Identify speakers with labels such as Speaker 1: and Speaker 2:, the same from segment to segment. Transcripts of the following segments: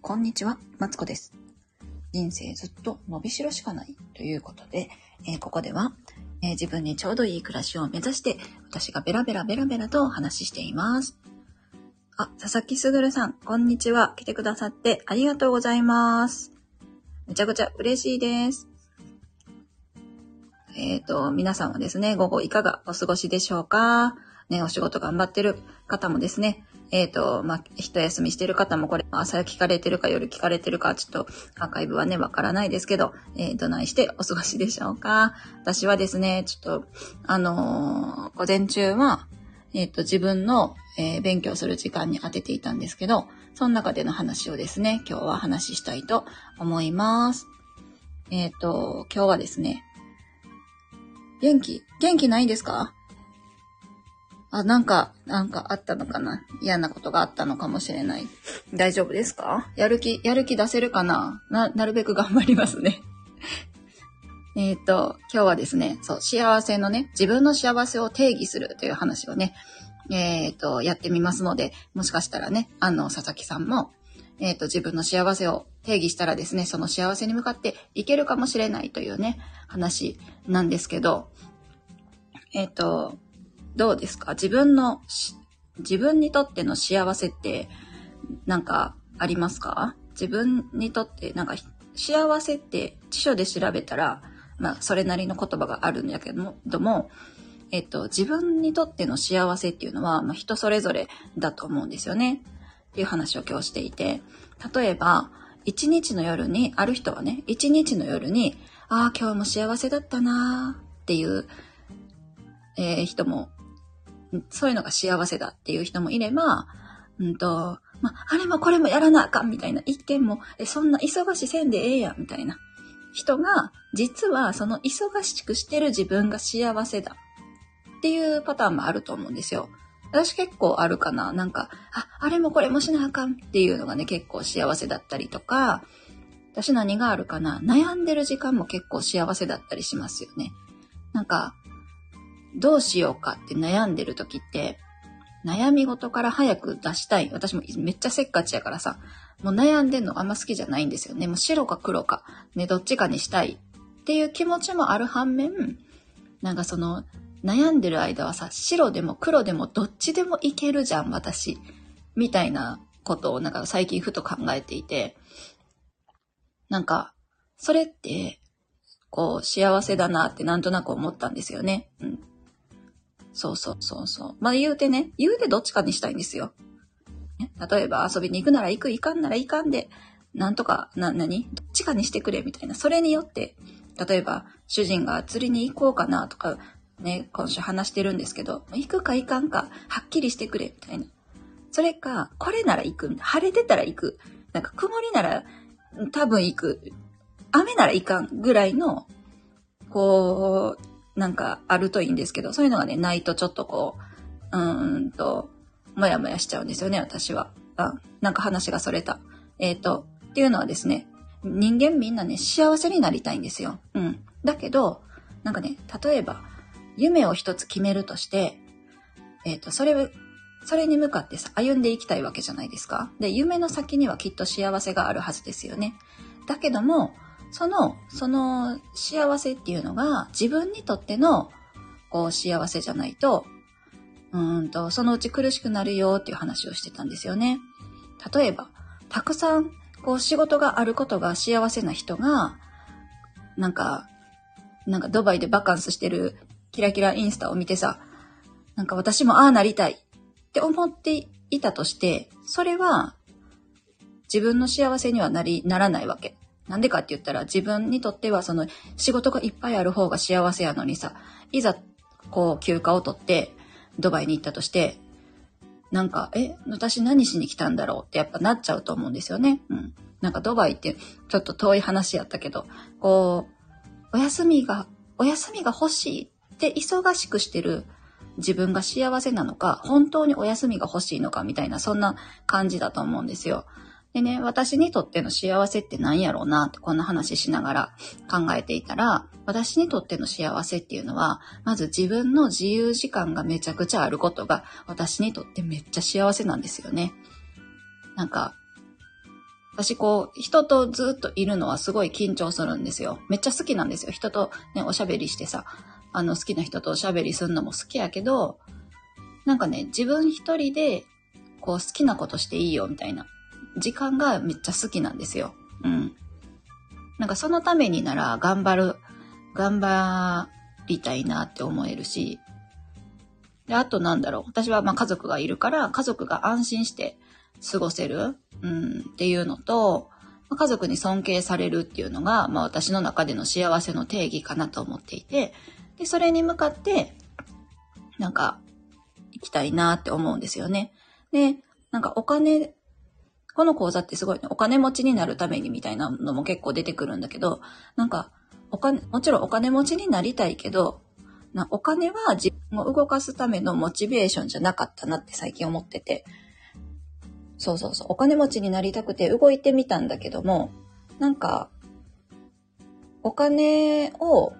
Speaker 1: こんにちは、マツコです。人生ずっと伸びしろしかないということで、えーここでは、えー自分にちょうどいい暮らしを目指して、私がベラベラベラベラとお話ししています。あ、佐々木すぐるさん、こんにちは。来てくださってありがとうございます。めちゃくちゃ嬉しいです。えっ、と、皆さんはですね、午後いかがお過ごしでしょうか？ね、お仕事頑張ってる方もですね、えっ、と、まあ、一休みしてる方もこれ、朝聞かれてるか夜聞かれてるか、ちょっとアーカイブはね、わからないですけど、えー、どないしてお過ごしでしょうか私はですね、ちょっと、あのー午前中は、えっ、と、自分の、えー勉強する時間に当てていたんですけど、その中での話をですね、今日は話したいと思います。えっ、と、今日はですね、元気、元気ないんですか？あ、なんか、なんかあったのかな？嫌なことがあったのかもしれない。大丈夫ですか？やる気、やる気出せるかな？な、なるべく頑張りますね。えっと、今日はですね、そう、幸せのね、自分の幸せを定義するという話をね、えっと、やってみますので、もしかしたらね、あの、佐々木さんも、えっと、自分の幸せを定義したらですね、その幸せに向かっていけるかもしれないというね、話なんですけど、えっと、どうですか？自分のし、自分にとっての幸せって、なんか、ありますか？自分にとって、なんか、幸せって辞書で調べたら、まあ、それなりの言葉があるんだけども、えっと、自分にとっての幸せっていうのは、まあ、人それぞれだと思うんですよね。っていう話を今日していて、例えば、一日の夜に、ある人はね、一日の夜に、ああ、今日も幸せだったなーっていう、えー人も、そういうのが幸せだっていう人もいれば、うんと、まあ、あれもこれもやらなあかんみたいな一見も、え、そんな忙しせんでええやんみたいな人が、実はその忙しくしてる自分が幸せだっていうパターンもあると思うんですよ。私結構あるかななんか、あ、あれもこれもしなあかんっていうのがね、結構幸せだったりとか、私何があるかな悩んでる時間も結構幸せだったりしますよね。なんか、どうしようかって悩んでる時って、悩み事から早く出したい。私もめっちゃせっかちやからさ、もう悩んでんのあんま好きじゃないんですよね。もう白か黒か、ね、どっちかにしたいっていう気持ちもある反面、なんかその、悩んでる間はさ、白でも黒でもどっちでもいけるじゃん、私。みたいなことをなんか最近ふと考えていて、なんか、それって、こう、幸せだなってなんとなく思ったんですよね。うん。そうそうそうそう。まあ言うてね、言うてどっちかにしたいんですよ。例えば遊びに行くなら行く、行かんなら行かんで、なんとか、な、なにどっちかにしてくれみたいな。それによって、例えば主人が釣りに行こうかなとか、ね、今週話してるんですけど、行くか行かんか、はっきりしてくれみたいな。それか、これなら行く。晴れてたら行く。なんか曇りなら多分行く。雨なら行かんぐらいの、こう、なんかあるといいんですけど、そういうのがね、ないとちょっとこう、うーんと、もやもやしちゃうんですよね、私は。あ、なんか話がそれた。えっ、と、っていうのはですね、人間みんなね、幸せになりたいんですよ。うん。だけど、なんかね、例えば、夢を一つ決めるとして、えっ、と、それを、それに向かってさ、歩んでいきたいわけじゃないですか。で、夢の先にはきっと幸せがあるはずですよね。だけども、その、その幸せっていうのが自分にとっての、こう、幸せじゃないと、うんと、そのうち苦しくなるよっていう話をしてたんですよね。例えば、たくさん、こう、仕事があることが幸せな人が、なんか、なんかドバイでバカンスしてるキラキラインスタを見てさ、なんか私もああなりたいって思っていたとして、それは自分の幸せにはなり、ならないわけ。なんでかって言ったら自分にとってはその仕事がいっぱいある方が幸せやのにさ、いざこう休暇を取ってドバイに行ったとして、なんか、え、私何しに来たんだろう？ってやっぱなっちゃうと思うんですよね。うん。なんかドバイってちょっと遠い話やったけど、こう、お休みが、お休みが欲しいって忙しくしてる自分が幸せなのか、本当にお休みが欲しいのかみたいな、そんな感じだと思うんですよ。でね、私にとっての幸せって何やろうなってこんな話しながら考えていたら、私にとっての幸せっていうのは、まず自分の自由時間がめちゃくちゃあることが私にとってめっちゃ幸せなんですよね。なんか、私こう、人とずっといるのはすごい緊張するんですよ。めっちゃ好きなんですよ。人とね、おしゃべりしてさ、あの好きな人とおしゃべりするのも好きやけど、なんかね、自分一人で、こう好きなことしていいよみたいな時間がめっちゃ好きなんですよ。うん。なんかそのためになら頑張る、頑張りたいなって思えるし、で、あとなんだろう。私はまあ家族がいるから、家族が安心して過ごせる、うん、っていうのと、家族に尊敬されるっていうのが、まあ私の中での幸せの定義かなと思っていて、で、それに向かって、なんか、行きたいなって思うんですよね。で、なんかお金、この講座ってすごいね、お金持ちになるためにみたいなのも結構出てくるんだけど、なんか、お金、もちろんお金持ちになりたいけど、なお金は自分を動かすためのモチベーションじゃなかったなって最近思ってて。そうそうそう。お金持ちになりたくて動いてみたんだけども、なんか、お金を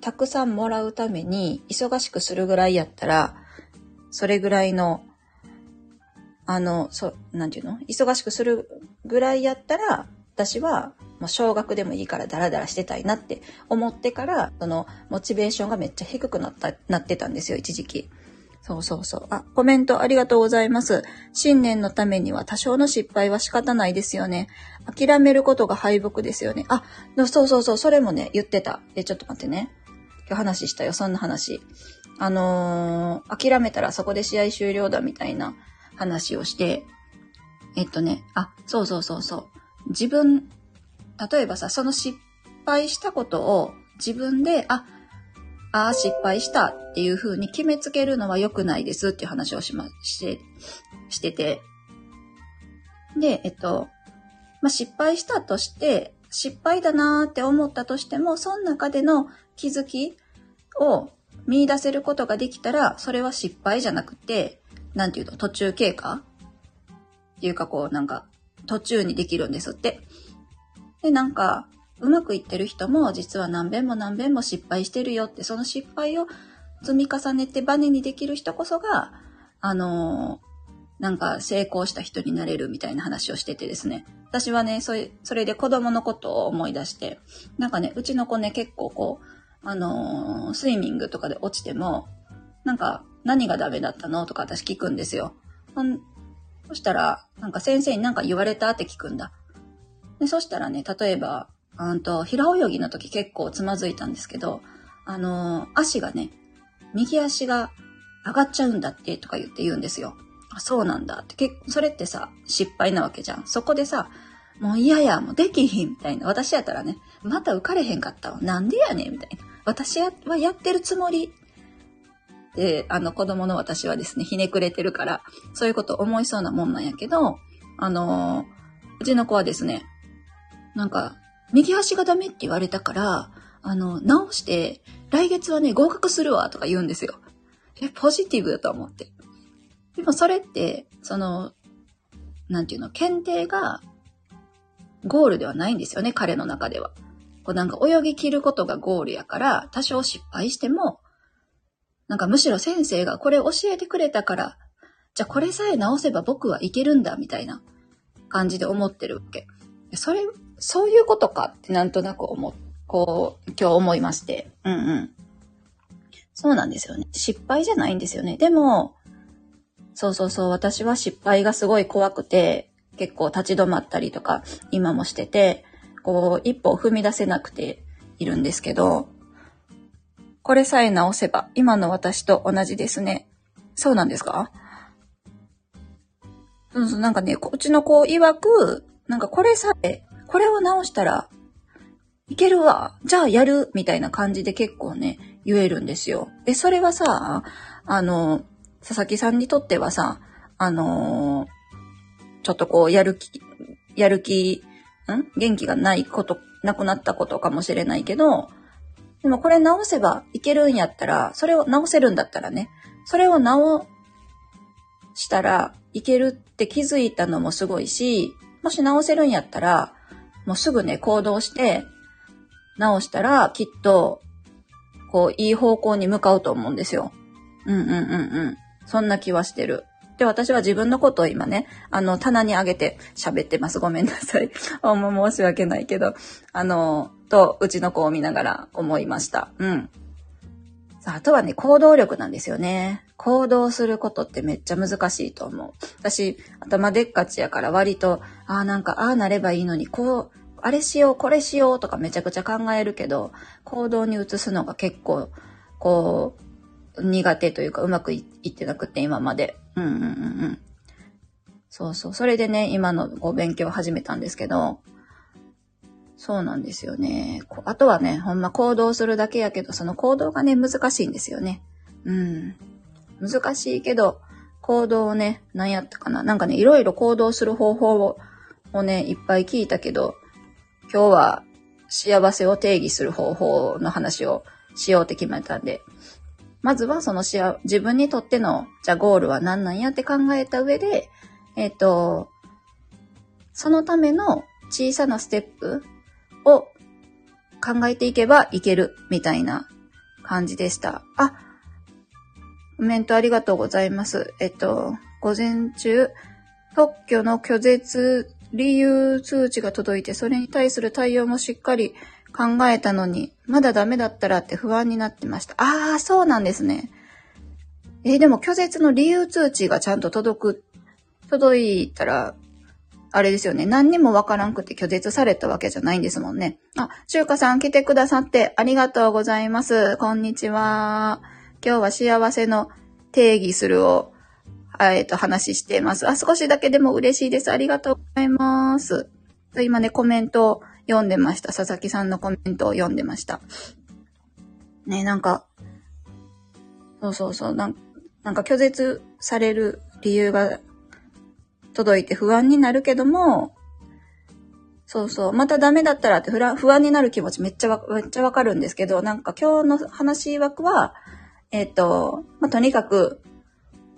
Speaker 1: たくさんもらうために忙しくするぐらいやったら、それぐらいの、あの、そう、なんていうの？忙しくするぐらいやったら、私は、もう少額でもいいからダラダラしてたいなって思ってから、その、モチベーションがめっちゃ低くなった、なってたんですよ、一時期。そうそうそう。あ、コメントありがとうございます。信念のためには多少の失敗は仕方ないですよね。諦めることが敗北ですよね。あ、そうそうそう、それもね、言ってた。え、ちょっと待ってね。今日話したよ、そんな話。あのー、諦めたらそこで試合終了だみたいな話をして、えっとね、あ、そうそうそうそう。自分、例えばさ、その失敗したことを自分で、あ、ああ、失敗したっていう風に決めつけるのは良くないですっていう話をしま、して、してて。で、えっと、まあ、失敗したとして、失敗だなーって思ったとしても、その中での気づきを見出せることができたら、それは失敗じゃなくて、なんていうの、途中経過？っていうかこう、なんか、途中にできるんですって。で、なんか、うまくいってる人も実は何遍も何遍も失敗してるよって、その失敗を積み重ねてバネにできる人こそが、あのー、なんか成功した人になれるみたいな話をしててですね。私はね、それ、それで子供のことを思い出して、なんかね、うちの子ね、結構こう、あのー、スイミングとかで落ちても、なんか、何がダメだったの？とか私聞くんですよ。そしたら、なんか先生に何か言われたって聞くんだ。で、そしたらね、例えば、うんと、平泳ぎの時結構つまずいたんですけど、あのー、足がね、右足が上がっちゃうんだってとか言って言うんですよ。そうなんだって。けそれってさ、失敗なわけじゃん。そこでさ、もう嫌や、もうできひん、みたいな。私やったらね、また浮かれへんかったわ。なんでやねん、みたいな。私はやってるつもり。で、あの子供の私はですね、ひねくれてるから、そういうこと思いそうなもんなんやけど、あの、うちの子はですね、なんか、右足がダメって言われたから、あの、直して、来月はね、合格するわ、とか言うんですよ。え、ポジティブだと思って。でもそれって、その、なんていうの、検定がゴールではないんですよね、彼の中では。こうなんか泳ぎ切ることがゴールやから、多少失敗しても、なんかむしろ先生がこれ教えてくれたから、じゃあこれさえ直せば僕はいけるんだ、みたいな感じで思ってるわけ。それ、そういうことかってなんとなく思、こう、今日思いまして。うんうん。そうなんですよね。失敗じゃないんですよね。でも、そうそうそう、私は失敗がすごい怖くて、結構立ち止まったりとか、今もしてて、こう、一歩踏み出せなくているんですけど、これさえ直せば、今の私と同じですね。そうなんですか？そうそう、なんかね、こっちの子曰く、なんかこれさえ、これを直したらいけるわ。じゃあやる。みたいな感じで結構ね、言えるんですよ。で、それはさ、あの、佐々木さんにとってはさ、あのちょっとこう、やる気、やる気、ん？元気がないこと、なくなったことかもしれないけど、でもこれ直せばいけるんやったら、それを直せるんだったらね、それを直したらいけるって気づいたのもすごいし、もし直せるんやったら、もうすぐね、行動して、直したら、きっと、こう、いい方向に向かうと思うんですよ。うんうんうんうん。そんな気はしてる。で、私は自分のことを今ね、あの、棚に上げて喋ってます。ごめんなさい。あんま申し訳ないけど、あの、と、うちの子を見ながら思いました。うん。さあ、あとはね、行動力なんですよね。行動することってめっちゃ難しいと思う。私、頭でっかちやから割と、ああ、なんか、ああなればいいのに、こう、あれしよう、これしようとかめちゃくちゃ考えるけど、行動に移すのが結構、こう、苦手というかうまくいってなくて、今まで。うんうんうんうん。そうそう。それでね、今のご勉強を始めたんですけど、そうなんですよね。あとはね、ほんま行動するだけやけど、その行動がね、難しいんですよね。うん。難しいけど、行動をね、何やったかな。なんかね、いろいろ行動する方法ををね、いっぱい聞いたけど、今日は幸せを定義する方法の話をしようって決めたんで、まずはそのしあ自分にとっての、じゃあゴールは何なんやって考えた上で、えっ、ー、と、そのための小さなステップを考えていけばいけるみたいな感じでした。あ、コメントありがとうございます。えっと、午前中、特許の拒絶理由通知が届いて、それに対する対応もしっかり考えたのに、まだダメだったらって不安になってました。ああ、そうなんですね。え、でも拒絶の理由通知がちゃんと届く、届いたら、あれですよね。何にもわからんくて拒絶されたわけじゃないんですもんね。あ、中華さん来てくださってありがとうございます。こんにちは。今日は幸せの定義するをえっ、と、話しています。あ、少しだけでも嬉しいです。ありがとうございます。今ね、コメントを読んでました。佐々木さんのコメントを読んでました。ね、なんか、そうそうそう、なんなんか拒絶される理由が届いて不安になるけども、そうそう、またダメだったらって不安になる気持ちめっちゃわ、めっちゃわかるんですけど、なんか今日の話枠は、えっ、ー、と、まあ、とにかく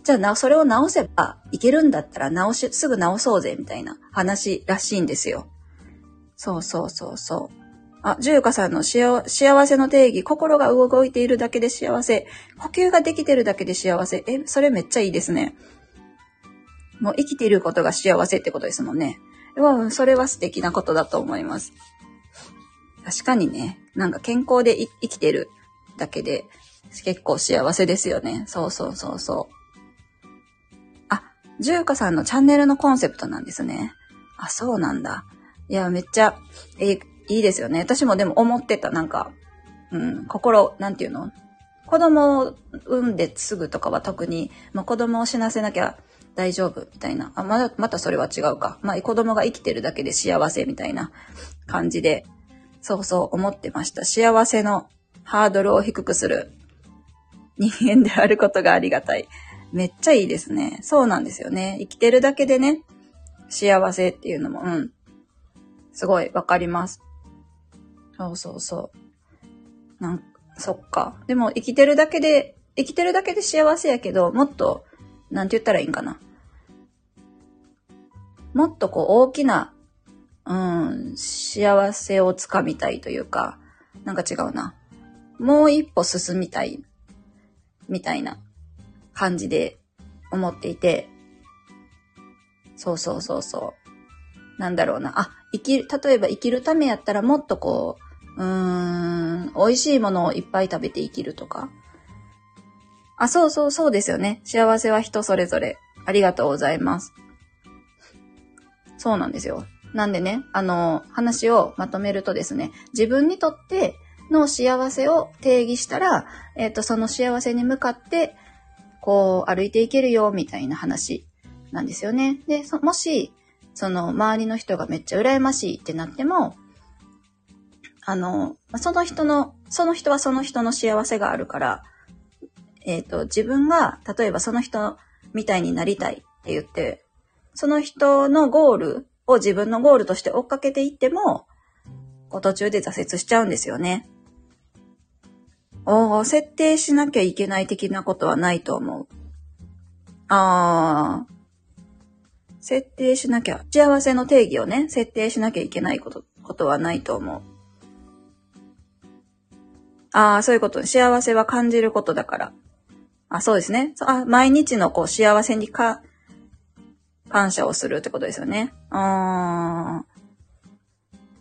Speaker 1: じゃあな、それを直せばいけるんだったら直し、すぐ直そうぜ、みたいな話らしいんですよ。そうそうそうそう。あ、ジューカさんの幸せの定義、心が動いているだけで幸せ、呼吸ができてるだけで幸せ。え、それめっちゃいいですね。もう生きていることが幸せってことですもんね。うん、それは素敵なことだと思います。確かにね、なんか健康で生きてるだけで結構幸せですよね。そうそうそうそう。あジューカさんのチャンネルのコンセプトなんですね。あ、そうなんだ。いや、めっちゃ、え、いいですよね。私もでも思ってた、なんか、うん、心、なんていうの？子供を産んですぐとかは特に、まあ、子供を死なせなきゃ大丈夫みたいな。あ、まだ、またそれは違うか。まあ、子供が生きてるだけで幸せみたいな感じで、そうそう思ってました。幸せのハードルを低くする人間であることがありがたい。めっちゃいいですね。そうなんですよね。生きてるだけでね、幸せっていうのも、うん。すごいわかります。そうそうそう。なんそっか。でも生きてるだけで、生きてるだけで幸せやけど、もっと、なんて言ったらいいんかな。もっとこう大きな、うん、幸せをつかみたいというか、なんか違うな。もう一歩進みたい、みたいな感じで思っていて、そうそうそうそう。なんだろうな。あ、生きる、例えば生きるためやったらもっとこう、うーん、美味しいものをいっぱい食べて生きるとか。あ、そうそうそうですよね。幸せは人それぞれ。ありがとうございます。そうなんですよ。なんでね、あの、話をまとめるとですね、自分にとっての幸せを定義したら、えっ、ー、と、その幸せに向かってこう歩いていけるよみたいな話なんですよね。で、もし、その周りの人がめっちゃ羨ましいってなっても、あの、その人の、その人はその人の幸せがあるから、えっ、ー、と、自分が、例えばその人みたいになりたいって言って、その人のゴールを自分のゴールとして追っかけていっても、途中で挫折しちゃうんですよね。お設定しなきゃいけない的なことはないと思う。ああ。設定しなきゃ、幸せの定義をね、設定しなきゃいけないこと、ことはないと思う。ああ、そういうこと。幸せは感じることだから。あ、そうですね。あ毎日のこう幸せにか感謝をするってことですよね。あー。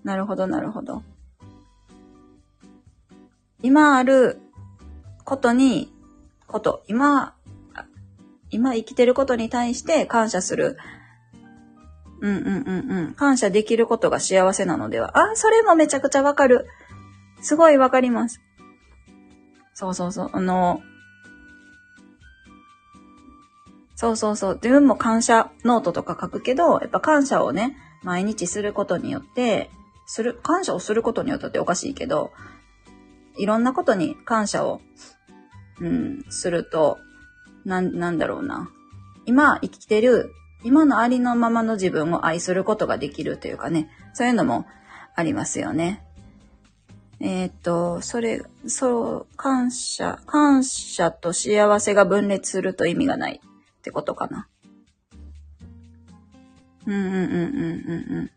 Speaker 1: なるほど、なるほど。今あることに、こと、今、今生きてることに対して感謝する。うんうんうんうん。感謝できることが幸せなのでは。あ、それもめちゃくちゃわかる。すごいわかります。そうそうそう。あの、そうそうそう。自分も感謝ノートとか書くけど、やっぱ感謝をね、毎日することによって、する、感謝をすることによってっておかしいけど、いろんなことに感謝を、うん、すると、な、なんだろうな。今生きてる、今のありのままの自分を愛することができるというかね、そういうのもありますよね。えー、っと、それ、そう、感謝、感謝と幸せが分裂すると意味がないってことかな。うんうんうんうんうんうん。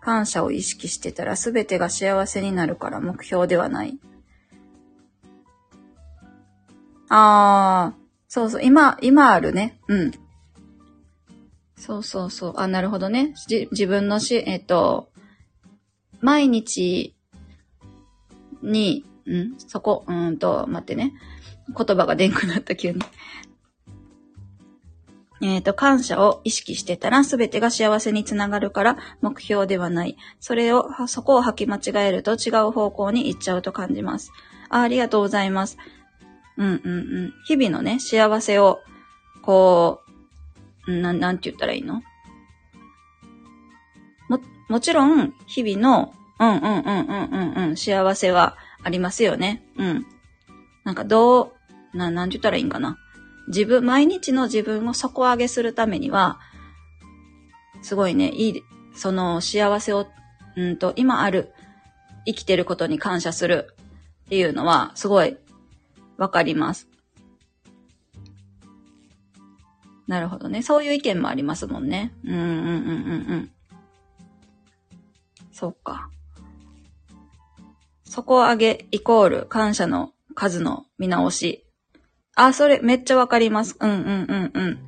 Speaker 1: 感謝を意識してたら全てが幸せになるから目標ではない。ああ、そうそう、今、今あるね。うん。そうそうそう。あ、なるほどね。じ自分のし、えっと、毎日に、うんそこ、うんと、待ってね。言葉がでんくなった急に。えっ、ー、と、感謝を意識してたら全てが幸せにつながるから目標ではない。それを、そこを履き間違えると違う方向に行っちゃうと感じます。あありがとうございます。うんうんうん。日々のね、幸せを、こう、なん、なんて言ったらいいの？も、もちろん、日々の、うんうんうんうんうんうん、幸せはありますよね。うん。なんかどう、な、なんて言ったらいいんかな。自分、毎日の自分を底上げするためには、すごいね、いい、その幸せを、うんと、今ある、生きてることに感謝するっていうのは、すごい、わかります。なるほどね。そういう意見もありますもんね。うんうんうんうんうん。そっか。底上げイコール感謝の数の見直しあ、それめっちゃわかります。うんうんうんうん。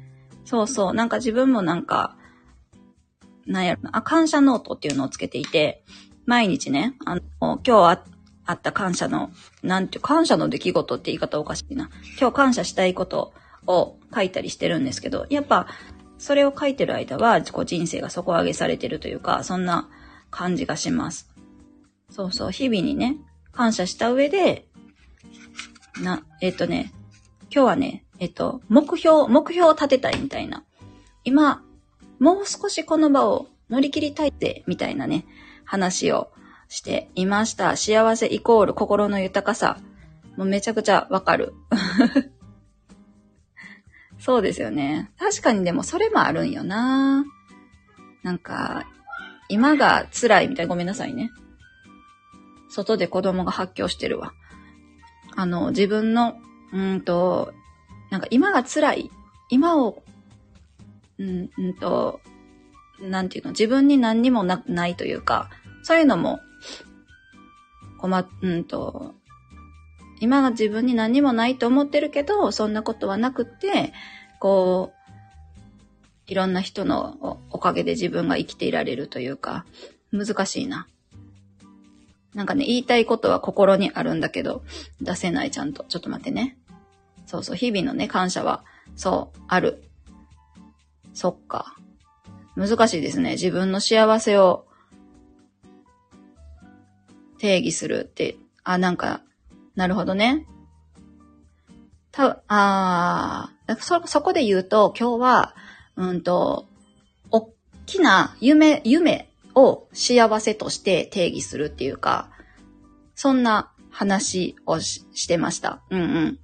Speaker 1: そうそう。なんか自分もなんか、なんやろな、あ、感謝ノートっていうのをつけていて、毎日ね、あの、今日ああった感謝の、なんていう、感謝の出来事って言い方おかしいな。今日感謝したいことを書いたりしてるんですけど、やっぱ、それを書いてる間は、こう人生が底上げされてるというか、そんな感じがします。そうそう、日々にね、感謝した上で、な、えっ、とね、今日はね、えっと、目標、目標を立てたいみたいな。今、もう少しこの場を乗り切りたいって、みたいなね、話をしていました。幸せイコール心の豊かさ。もうめちゃくちゃわかる。そうですよね。確かにでもそれもあるんよな。なんか、今が辛いみたい。ごめんなさいね。外で子供が発狂してるわ。あの、自分のうんと、なんか今が辛い。今を、うん、うんと、なんていうの、自分に何にもなないというか、そういうのも、困うんと、今が自分に何もないと思ってるけど、そんなことはなくって、こう、いろんな人のおかげで自分が生きていられるというか、難しいな。なんかね、言いたいことは心にあるんだけど、出せないちゃんと。ちょっと待ってね。そうそう、日々のね、感謝は、そう、ある。そっか。難しいですね。自分の幸せを定義するって、あ、なんか、なるほどね。た、あそ、そこで言うと、今日は、うんと、おっきな夢、夢を幸せとして定義するっていうか、そんな話をしてました。うんうん。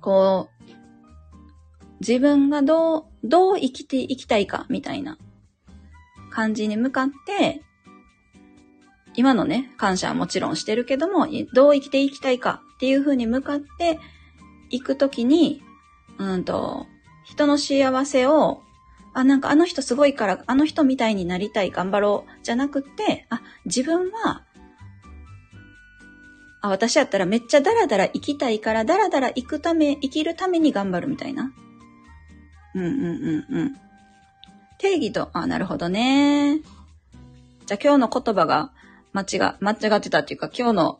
Speaker 1: こう、自分がどう、どう生きていきたいか、みたいな感じに向かって、今のね、感謝はもちろんしてるけども、どう生きていきたいかっていう風に向かっていくときに、うんと、人の幸せをあ、なんかあの人すごいから、あの人みたいになりたい、頑張ろう、じゃなくて、あ、自分は、あ、私やったらめっちゃダラダラ生きたいから、ダラダラ生くため、生きるために頑張るみたいな。うんうんうんうん。定義と、あ、なるほどね。じゃあ今日の言葉が間違、間違ってたっていうか今日の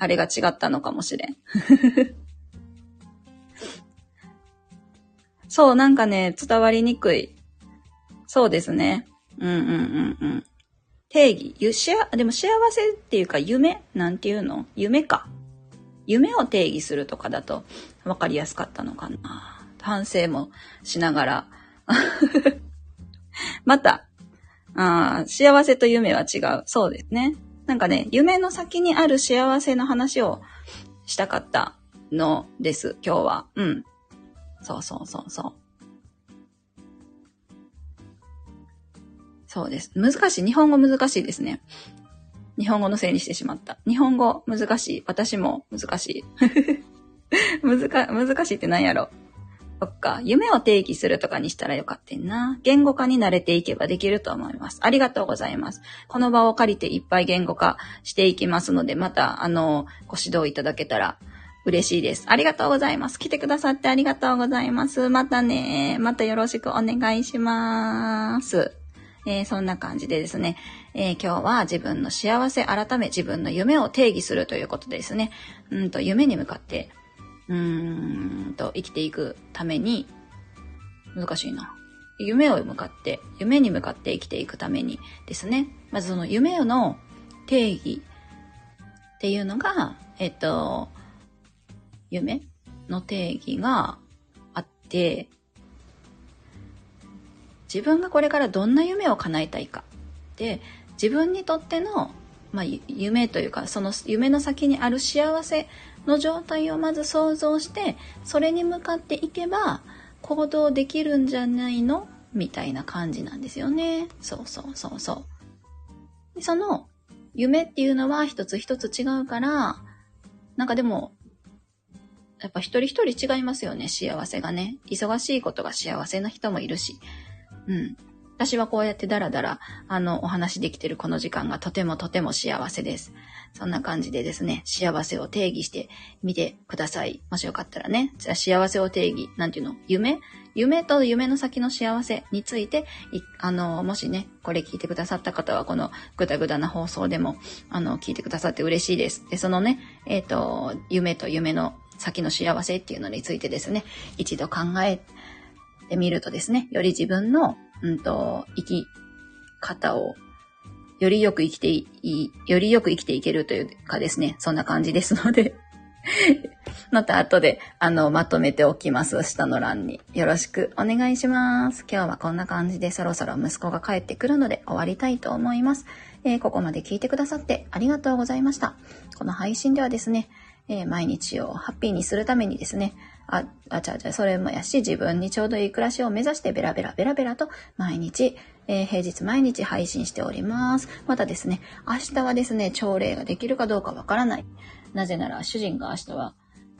Speaker 1: あれが違ったのかもしれん。そう、なんかね、伝わりにくい。そうですね。うんうんうんうん。定義。しあ、でも幸せっていうか夢？なんていうの？夢か。夢を定義するとかだと分かりやすかったのかな。反省もしながら。また、あ幸せと夢は違う。そうですね。なんかね、夢の先にある幸せの話をしたかったのです、今日は。うん。そうそうそうそう。そうです。難しい。日本語難しいですね。日本語のせいにしてしまった。日本語難しい。私も難しい。難、難しいって何やろ。そっか。夢を定義するとかにしたらよかったんな。言語化に慣れていけばできると思います。ありがとうございます。この場を借りていっぱい言語化していきますので、また、あの、ご指導いただけたら嬉しいです。ありがとうございます。来てくださってありがとうございます。またね、またよろしくお願いします。えー、そんな感じでですね、えー、今日は自分の幸せ改め自分の夢を定義するということですね、うんと夢に向かって、うんと生きていくために、難しいな。夢を向かって、夢に向かって生きていくためにですね、まずその夢の定義っていうのが、えっと、夢の定義があって、自分がこれからどんな夢を叶えたいか。で、自分にとっての、まあ、夢というか、その夢の先にある幸せの状態をまず想像して、それに向かっていけば行動できるんじゃないの？みたいな感じなんですよね。そうそうそうそう。その夢っていうのは一つ一つ違うから、なんかでもやっぱ一人一人違いますよね、幸せがね。忙しいことが幸せな人もいるし。うん。私はこうやってダラダラ、あの、お話できてるこの時間がとてもとても幸せです。そんな感じでですね、幸せを定義してみてください。もしよかったらね、じゃあ幸せを定義、なんていうの？夢？夢と夢の先の幸せについて、あの、もしね、これ聞いてくださった方は、このぐだぐだな放送でも、あの、聞いてくださって嬉しいです。で、そのね、えっ、ー、と、夢と夢の先の幸せっていうのについてですね、一度考えてみるとですね、より自分の、うんと、生き方を、よりよく生きてい、よりよく生きていけるというかですね、そんな感じですので また後で、あの、まとめておきます。下の欄に。よろしくお願いします。今日はこんな感じでそろそろ息子が帰ってくるので終わりたいと思います。えー、ここまで聞いてくださってありがとうございました。この配信ではですね、えー、毎日をハッピーにするためにですね、あ、あちゃあちゃ、それもやし、自分にちょうどいい暮らしを目指してベラベラベラベラと毎日、えー、平日毎日配信しております。またですね、明日はですね、朝礼ができるかどうかわからない。なぜなら主人が明日は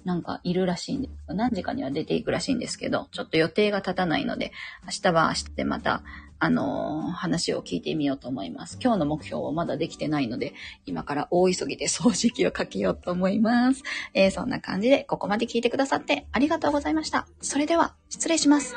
Speaker 1: なんかいるらしいんです。何時かには出ていくらしいんですけど、ちょっと予定が立たないので、明日は明日でまたあのー、話を聞いてみようと思います。今日の目標はまだできてないので、今から大急ぎで掃除機をかけようと思います。えー、そんな感じで、ここまで聞いてくださってありがとうございました。それでは、失礼します。